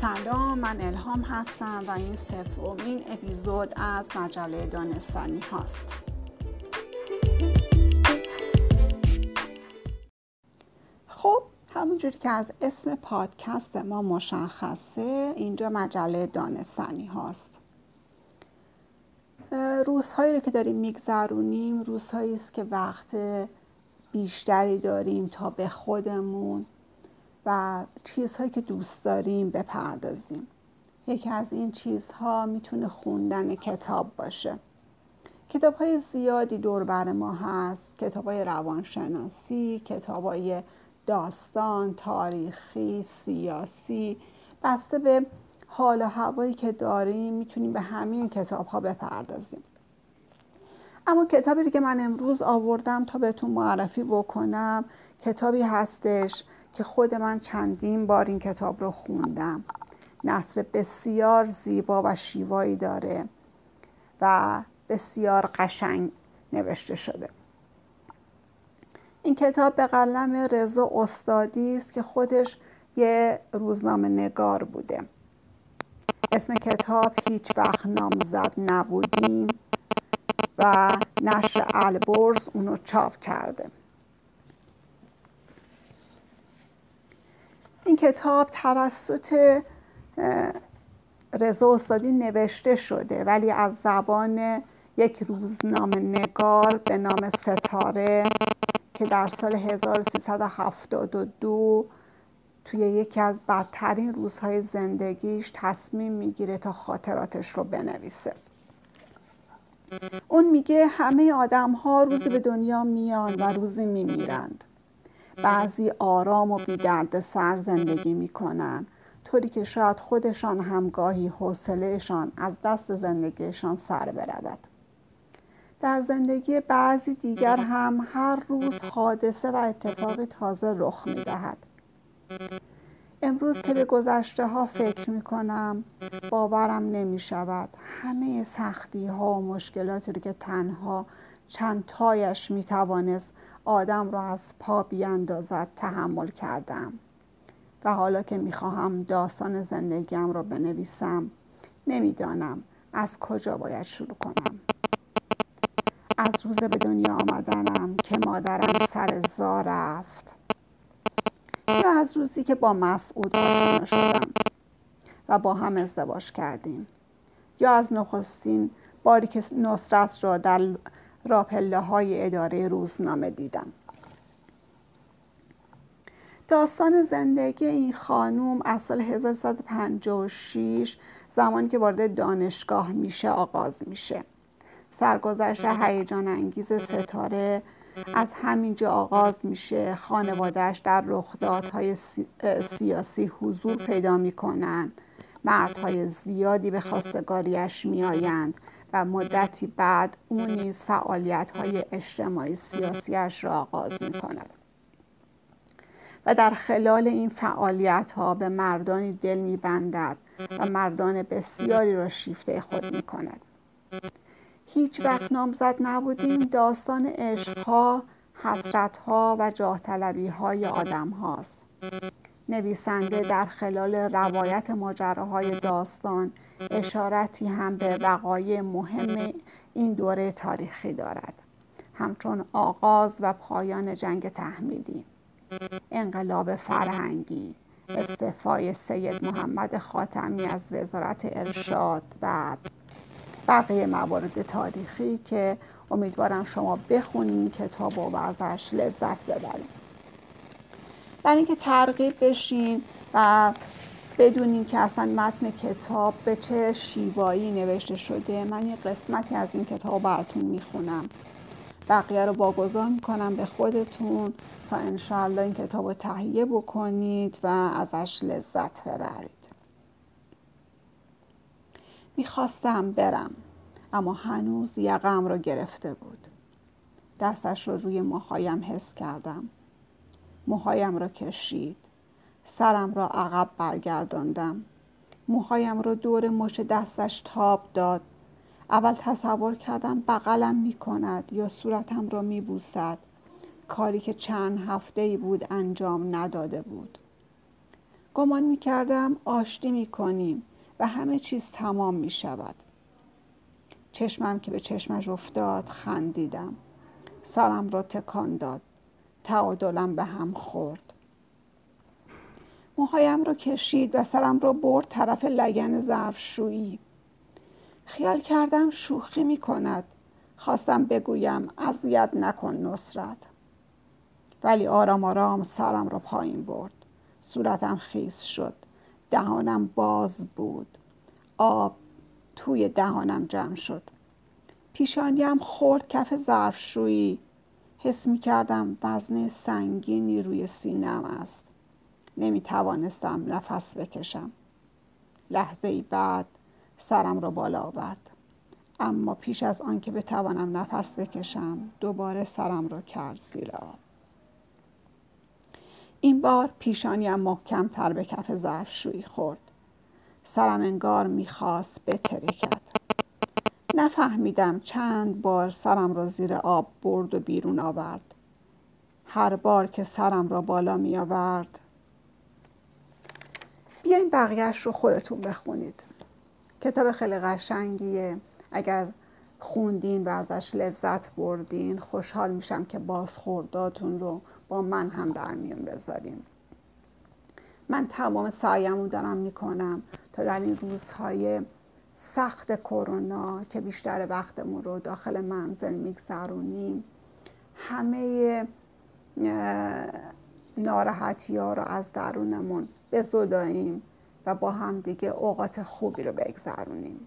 سلام من الهام هستم و این سومین اپیزود از مجله دانستنی هاست. خب همونجوری که از اسم پادکست ما مشخصه اینجا مجله دانستنی هاست. روزهایی رو که داریم میگذرونیم روزهایی است که وقت بیشتری داریم تا به خودمون و چیزهایی که دوست داریم بپردازیم. یکی از این چیزها می‌تونه خوندن کتاب باشه. کتاب های زیادی دور بر ما هست. کتاب های روانشناسی کتاب های داستان تاریخی سیاسی. بسته به حال و هوایی که داریم می‌تونیم به همین کتاب ها بپردازیم. اما کتابی که من امروز آوردم تا بهتون معرفی بکنم کتابی هستش که خود من چندین بار این کتاب رو خوندم. نصر بسیار زیبا و شیوایی داره و بسیار قشنگ نوشته شده. این کتاب به قلم رضا استادی است که خودش یه روزنامه نگار بوده. اسم کتاب هیچ وقت نامزد نبودیم و نشر البرز اونو چاپ کرده. این کتاب توسط رضا استادی نوشته شده ولی از زبان یک روزنامه نگار به نام ستاره که در سال 1372 توی یکی از بدترین روزهای زندگیش تصمیم می‌گیره تا خاطراتش رو بنویسه. اون میگه همه آدم ها روزی به دنیا میان و روزی میمیرند. بعضی آرام و بی درد سر زندگی می‌کنن. طوری که شاید خودشان همگاهی حوصلهشان از دست زندگیشان سر برود. در زندگی بعضی دیگر هم هر روز حادثه و اتفاقی تازه رخ می‌دهد. امروز که به گذشته ها فکر می کنم باورم نمی شود همه سختی ها و مشکلاتی که تنها چند تایش می توانست آدم را از پا بیاندازد تحمل کردم. و حالا که می‌خواهم داستان زندگیم را بنویسم نمی‌دانم از کجا باید شروع کنم. از روز به دنیا آمدنم که مادرم سر زا رفت. یا از روزی که با مسعود آشنا شدم و با هم ازدواج کردیم. یا از نخستین باری که نصرت را در راپله های اداره روزنامه دیدم. داستان زندگی این خانوم از سال 1356 زمانی که وارد دانشگاه میشه آغاز میشه. سرگذشت هیجان انگیز ستاره از همینجا آغاز میشه. خانوادهش در رخدادهای سیاسی حضور پیدا می‌کنن. مردهای زیادی به خواستگاریش میآیند و مدتی بعد او نیز فعالیت های اجتماعی سیاسیش را آغاز می کند و در خلال این فعالیت ها به مردانی دل می بندد و مردان بسیاری را شیفته خود می کند هیچ وقت نامزد نبودیم داستان عشقها حسرتها و جاه طلبی های آدم هاست نویسنده در خلال روایت ماجراهای داستان اشارتی هم به وقایع مهم این دوره تاریخی دارد. همچون آغاز و پایان جنگ تحمیلی انقلاب فرهنگی استعفای سید محمد خاتمی از وزارت ارشاد و بقیه موارد تاریخی که امیدوارم شما بخونین کتاب و ازش لذت ببرید برای اینکه ترغیب بشین و بدونین که اصلا متن کتاب به چه شیوایی نوشته شده. من یه قسمتی از این کتاب براتون می‌خونم. بقیه رو واگذار می‌کنم به خودتون تا انشاءالله این کتاب رو تهیه بکنید و ازش لذت ببرید. می‌خواستم برم اما هنوز یقم رو گرفته بود. دستش رو روی موهایم حس کردم. موهایم را کشید. سرم را عقب برگرداندم. موهایم را دور مش دستش تاب داد. اول تصور کردم بغلم می کند یا صورتم را می بوسد. کاری که چند هفته ای بود انجام نداده بود. گمان می کردم آشتی می کنیم و همه چیز تمام می شود. چشمم که به چشمش افتاد خندیدم. سرم را تکان داد. تعادلم به هم خورد. موهایم را کشید و سرم را برد طرف لگن ظرفشویی. خیال کردم شوخی می کند. خواستم بگویم اذیت نکن نصرت. ولی آرام آرام سرم را پایین برد. صورتم خیس شد. دهانم باز بود. آب توی دهانم جمع شد. پیشانیم خورد کف ظرفشویی. حس می کردم وزن سنگینی روی سینم است. نمی توانستم نفس بکشم. لحظه ای بعد سرم را بالا آورد. اما پیش از آنکه بتوانم نفس بکشم دوباره سرم را کرد زیر آب این بار پیشانیم محکم تر به کف ظرفشویی خورد. سرم انگار می‌خواست بترکد. نفهمیدم چند بار سرم را زیر آب برد و بیرون آورد. هر بار که سرم را بالا می آورد. بیاین بقیهش رو خودتون بخونید. کتاب خیلی قشنگیه. اگر خوندین و ازش لذت بردین خوشحال میشم که بازخورداتون رو با من هم در میون بذارین. من تمام سعیمو دارم می‌کنم تا در این روزهای سخت کرونا که بیشتر وقتمون رو داخل منزل میگذرونیم همه ناراحتی ها رو از درونمون بزداییم و با هم دیگه اوقات خوبی رو بگذرونیم.